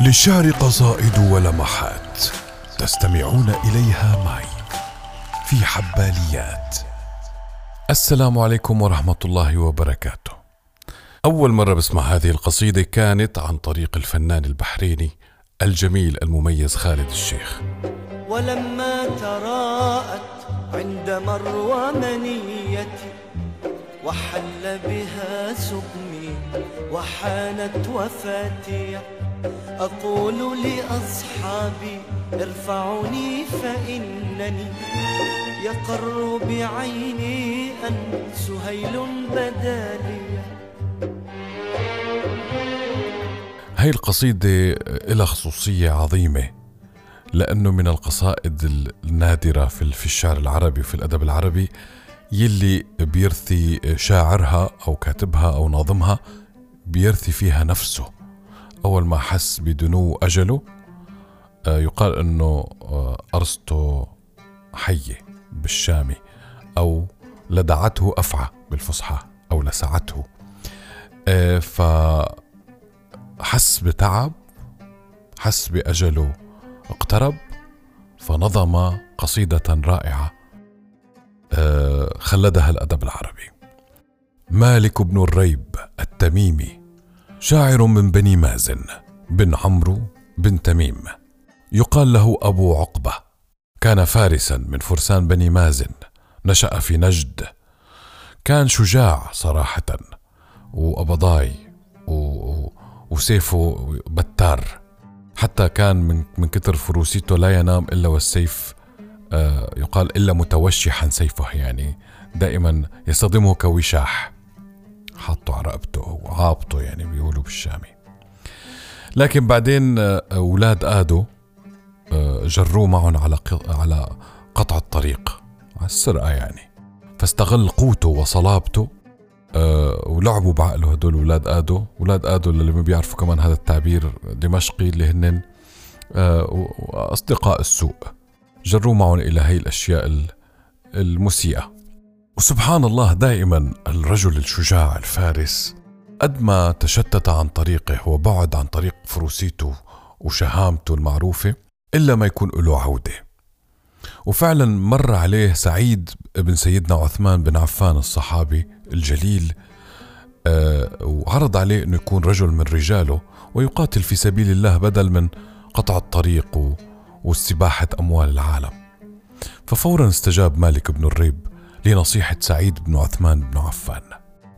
للشعر قصائد ولمحات تستمعون إليها معي في حباليات. السلام عليكم ورحمة الله وبركاته. أول مرة بسمع هذه القصيدة كانت عن طريق الفنان البحريني الجميل المميز خالد الشيخ. ولما تراءت عند مروى منيتي وحل بها سقمي وحانت وفاتي. أقول لأصحابي ارفعوني فإنني يقر بعيني أن سهيل بدالي هاي القصيدة لها خصوصية عظيمة لأنه من القصائد النادرة في الشعر العربي وفي الأدب العربي يلي بيرثي شاعرها أو كاتبها أو ناظمها بيرثي فيها نفسه. أول ما حس بدنو أجله آه، يقال أنه آه، أرسطو حية بالشامي أو لدعته أفعى بالفصحى أو لسعته. آه، فحس بتعب حس بأجله اقترب فنظم قصيدة رائعة خلدها الأدب العربي. مالك بن الريب التميمي. شاعر من بني مازن بن عمرو بن تميم. يقال له أبو عقبة. كان فارسا من فرسان بني مازن. نشأ في نجد. كان شجاع صراحة. وأبضاي وسيفه بتار. حتى كان من من كتر فروسيته لا ينام إلا والسيف آه، يقال إلا متوشحا سيفه يعني. دائما يستخدمه كوشاح. حطه على رقبته وعابطه يعني بيقولوا بالشامي. لكن بعدين آه، أولاد آدو آه، جروه معهم على على قطع الطريق على السرقة يعني. فاستغل قوته وصلابته ولعبوا بعقله هدول أولاد آدو. أولاد آدو اللي ما بيعرفوا كمان هذا التعبير دمشقي اللي هن اصدقاء السوء. جروا معهم إلى هي الأشياء المسيئة. وسبحان الله دائما الرجل الشجاع الفارس قد ما تشتت عن طريقه وبعد عن طريق فروسيته وشهامته المعروفة إلا ما يكون له عودة. وفعلا مر عليه سعيد بن سيدنا عثمان بن عفان الصحابي الجليل آه وعرض عليه أنه يكون رجل من رجاله ويقاتل في سبيل الله بدل من قطع الطريق واستباحة أموال العالم. ففورا استجاب مالك بن الريب لنصيحة سعيد بن عثمان بن عفان.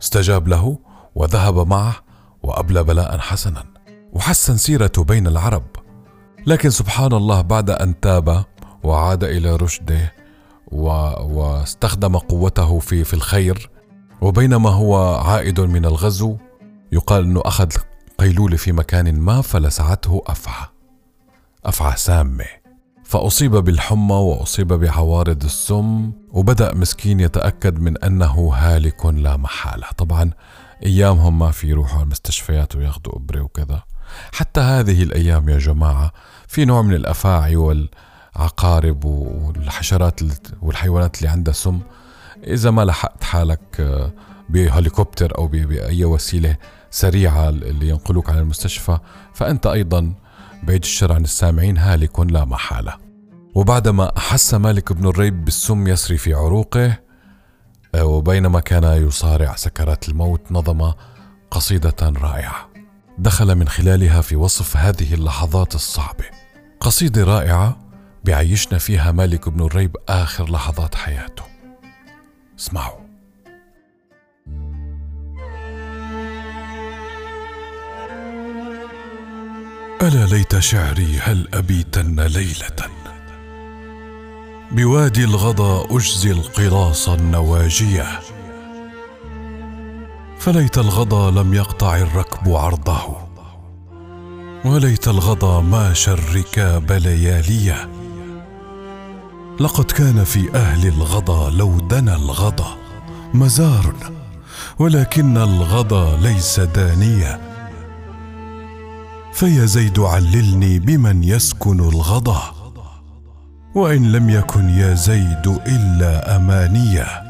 استجاب له وذهب معه وأبلى بلاء حسنا. وحسن سيرته بين العرب. لكن سبحان الله بعد أن تاب وعاد إلى رشده و... واستخدم قوته في في الخير. وبينما هو عائد من الغزو يقال إنه أخذ قيلوله في مكان ما فلسعته أفعى. أفعى سامة. فأصيب بالحمى وأصيب بعوارض السم وبدأ مسكين يتأكد من أنه هالك لا محالة. طبعا أيامهم ما في يروحوا على المستشفيات وياخذوا إبرة وكذا. حتى هذه الأيام يا جماعة في نوع من الأفاعي والعقارب والحشرات والحيوانات اللي عندها سم. إذا ما لحقت حالك آه، بهليكوبتر أو بأي وسيلة سريعة اللي ينقلوك على المستشفى فأنت أيضا بعيد الشر عن السامعين هالك لا محالة. وبعدما أحس مالك بن الريب بالسم يسري في عروقه آه، وبينما كان يصارع سكرات الموت نظم قصيدة رائعة. دخل من خلالها في وصف هذه اللحظات الصعبة. قصيدة رائعة بيعيشنا فيها مالك بن الريب آخر لحظات حياته. اسمعوا. ألا ليت شعري هل أبيتن ليلة؟ بوادي الغضا أجزي القراص النواجية. فليت الغضا لم يقطع الركب عرضه. وليت الغضا ماشى الركاب لياليه لقد كان في أهل الغضا لو دنا الغضا مزار ولكن الغضا ليس دانية. فيا زيد عللني بمن يسكن الغضا وإن لم يكن يا زيد إلا أمانية.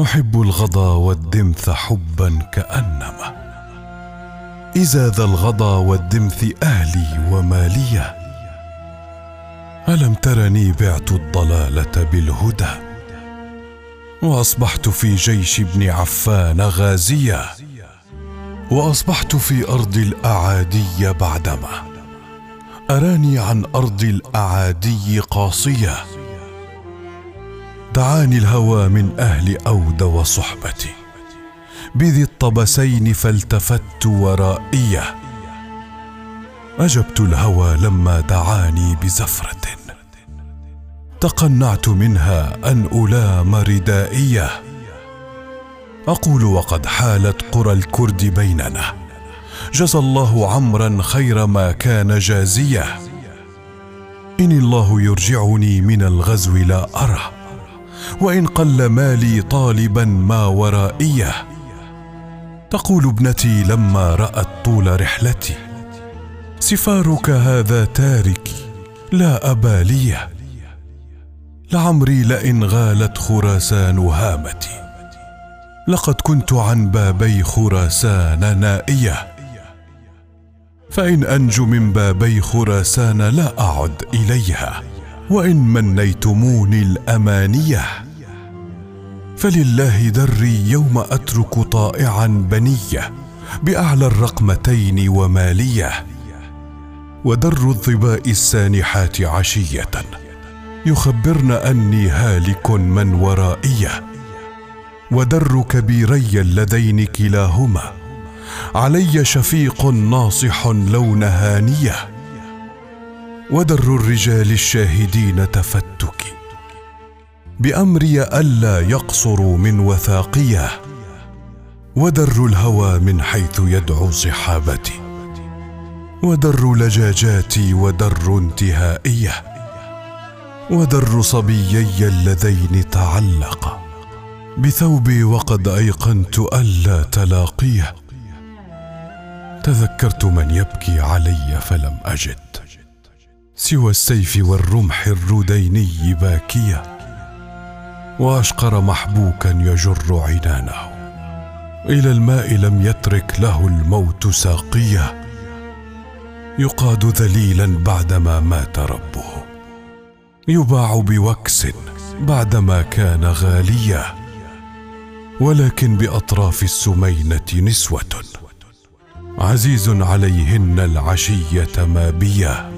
أحب الغضا والدمث حبا كانما إذا ذا الغضا والدمث أهلي ومالية ألم ترني بعت الضلالة بالهدى؟ وأصبحت في جيش ابن عفان غازيا وأصبحت في أرض الأعادي بعدما. أراني عن أرض الأعادي قاصية. دعاني الهوى من أهل أود وصحبتي. بذي الطبسين فالتفت ورائية. أجبت الهوى لما دعاني بزفرة. تقنعت منها أن ألام ردائية. أقول وقد حالت قرى الكرد بيننا. جزى الله عمرا خير ما كان جازية. إن الله يرجعني من الغزو لا أرى وإن قل مالي طالبا ما ورائية. تقول ابنتي لما رأت طول رحلتي سفارك هذا تاركي لا ابا لي لعمري لئن غالت خراسان هامتي. لقد كنت عن بابي خراسان نائية. فإن انجو من بابي خراسان لا أعد إليها وإن منيتموني الأمانية. فلله دري يوم أترك طائعا بنية بأعلى الرقمتين ومالية ودر الظباء السانحات عشية. يخبرن أني هالك من ورائية. ودر كبيري اللذين كلاهما. علي شفيق ناصح لون هانية. ودر الرجال الشاهدين تفتكي بأمري ألا يقصروا من وثاقية. ودر الهوى من حيث يدعو صحابتي. ودر لجاجاتي ودر انتهائية. ودر صبيي اللذين تعلقا بثوبي وقد أيقنت ألا تلاقيه. تذكرت من يبكي علي فلم أجد. سوى السيف والرمح الرديني باكيه. وأشقر محبوكا يجر عنانه. إلى الماء لم يترك له الموت ساقيه. يقاد ذليلا بعدما مات ربه. يباع بوكس بعدما كان غاليا ولكن بأطراف السمينة نسوة. عزيز عليهن العشية مابيه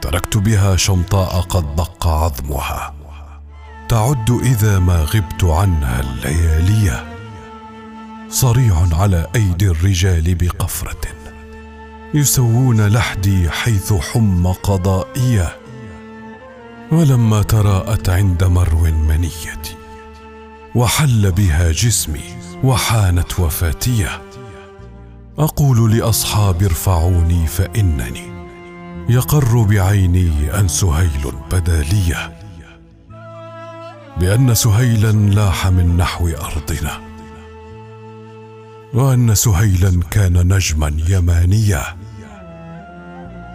تركت بها شمطاء قد دق عظمها. تعد إذا ما غبت عنها اللياليه صريع على أيدي الرجال بقفرة. يسوون لحدي حيث حم قضائيه ولما تراءت عند مرو منيتي وحل بها جسمي وحانت وفاتية. أقول لاصحابي ارفعوني فإنني يقر بعيني أن سهيل بدا ليه بأن سهيلا لاح من نحو أرضنا. وأن سهيلا كان نجما يمانيا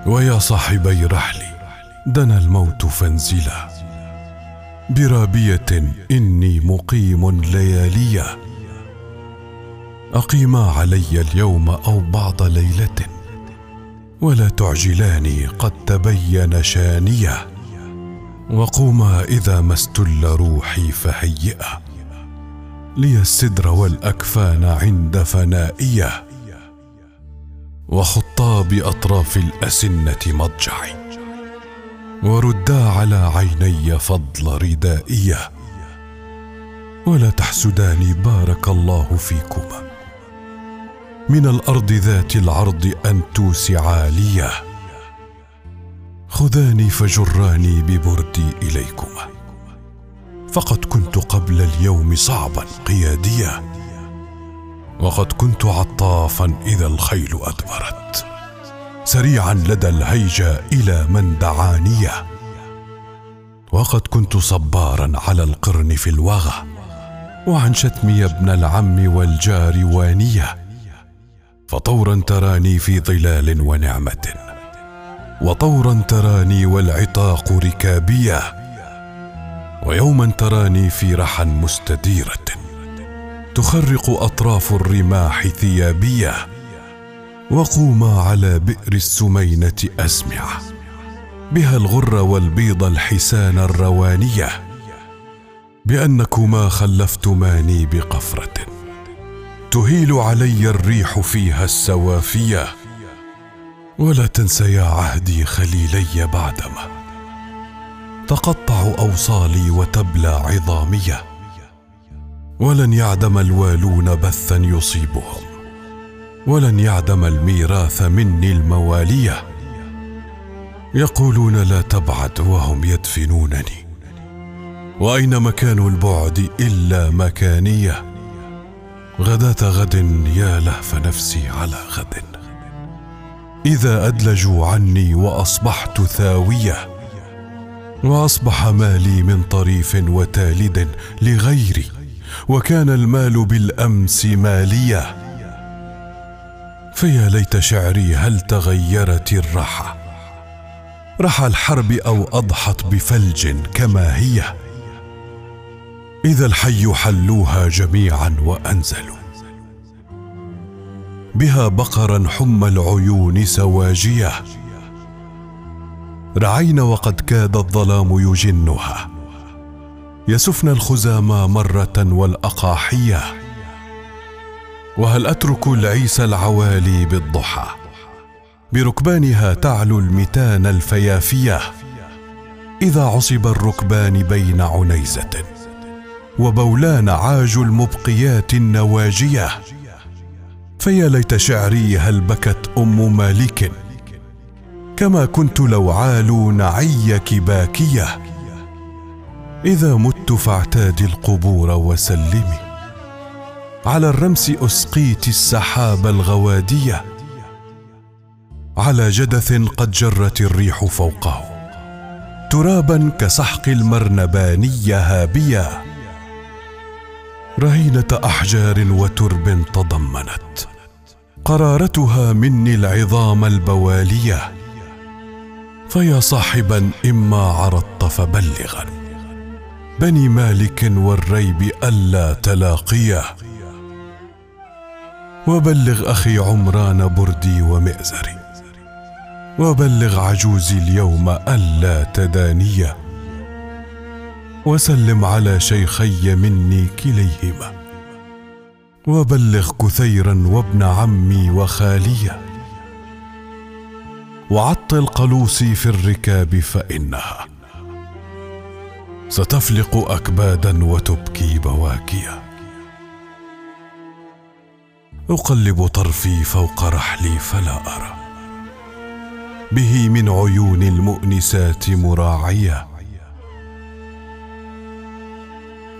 ويا صاحبي رحلي دنا الموت فانزلا. برابية إني مقيم لياليا أقيما علي اليوم أو بعض ليلة. ولا تعجلاني قد تبين شانية. وقوما إذا ما استل روحي فهيئا لي السدر والأكفان عند فنائية. وخطا باطراف الأسنة مضجعي. وردا على عيني فضل ردائيه ولا تحسداني بارك الله فيكما. من الأرض ذات العرض أن توسعا ليه خذاني فجراني ببردي إليكما. فقد كنت قبل اليوم صعبا قياديا. وقد كنت عطافا إذا الخيل أدبرت. سريعا لدى الهيجا إلى من دعانيه. وقد كنت صبارا على القرن في الوغى وعن شتمي ابن العم والجار وانيه فطورا تراني في ظلال ونعمة وطورا تراني والعتاق ركابية ويوما تراني في رحى مستديرة. تخرق أطراف الرماح ثيابية وقوما على بئر السمينة اسمعه بها الغر والبيض الحسان الروانية. بأنكما خلفتماني بقفرة. تهيل علي الريح فيها السوافية. ولا تنسيا عهدي خليلي بعدما تقطع أوصالي وتبلى عظامية. ولن يعدم الوالون بثا يصيبهم. ولن يعدم الميراث مني الموالية. يقولون لا تبعد وهم يدفنونني. وأين مكان البعد إلا مكانية؟ غداة غد يا لهف نفسي على غد. إذا أدلجوا عني وأصبحت ثاوية وأصبح مالي من طريف وتالد لغيري وكان المال بالأمس مالية. فيا ليت شعري هل تغيرت الرحى رحى الحرب أو أضحت بفلج كما هي؟ إذا الحي حلوها جميعا وانزلوا بها بقرا حمى العيون سواجيه. رعين وقد كاد الظلام يجنها. يسفن الخزامى مرة والأقاحية. وهل أترك العيس العوالي بالضحى؟ بركبانها تعلو المتان الفيافية إذا عصب الركبان بين عنيزة وبولان عاج المبقيات النواجية. فيا ليت شعري هل بكت أم مالك كما كنت لو عالوا نعيك باكية. إذا مت فاعتادي القبور وسلمي. على الرمس أسقيت السحاب الغوادية. على جدث قد جرت الريح فوقه. ترابا كسحق المرنباني هابيا رهينة أحجار وترب تضمنت. قرارتها مني العظام البوالية. فيا صاحبا إما عرضت فبلغا. بني مالك والريب ألا تلاقيه وبلغ أخي عمران بردي ومئزري. وبلغ عجوزي اليوم ألا تدانيه وسلم على شيخي مني كليهما. وبلغ كثيرا وابن عمي وخاليه وعطل قلوسي في الركاب فإنها. ستفلق أكبادا وتبكي بواكيا. أقلب طرفي فوق رحلي فلا أرى. به من عيون المؤنسات مراعية.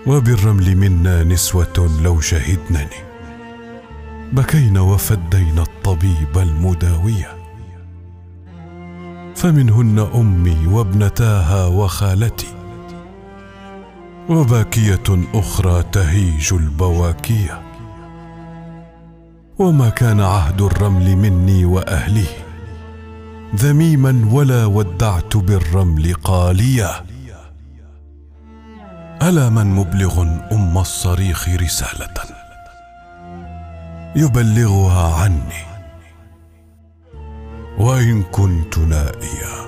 وبالرمل منا نسوة لو شهدنني. بكينا وفدينا الطبيب المداوية. فمنهن أمي وابنتاها وخالتي. وباكية أخرى تهيج البواكية. وما كان عهد الرمل مني وأهله. ذميما ولا ودعت بالرمل قالية. ألا من مبلغ أم الصريخ رسالة؟ يبلغها عني. وإن كنت نائيا